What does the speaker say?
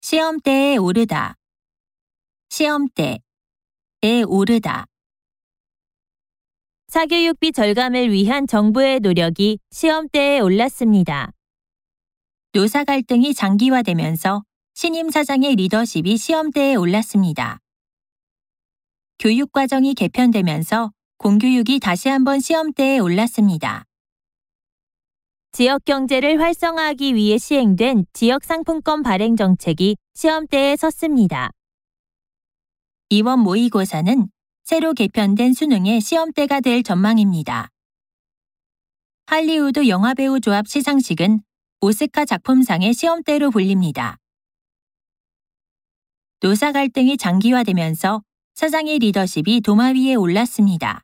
시험대에 오르다. 시험대에 오르다. 사교육비 절감을 위한 정부의 노력이 시험대에 올랐습니다. 노사 갈등이 장기화되면서 신임 사장의 리더십이 시험대에 올랐습니다. 교육과정이 개편되면서 공교육이 다시 한번 시험대에 올랐습니다. 지역 경제를 활성화하기 위해 시행된 지역 상품권 발행 정책이 시험대에 섰습니다. 이원 모의고사는 새로 개편된 수능의 시험대가 될 전망입니다. 할리우드 영화배우 조합 시상식은 오스카 작품상의 시험대로 불립니다. 노사 갈등이 장기화되면서 사장의 리더십이 도마 위에 올랐습니다.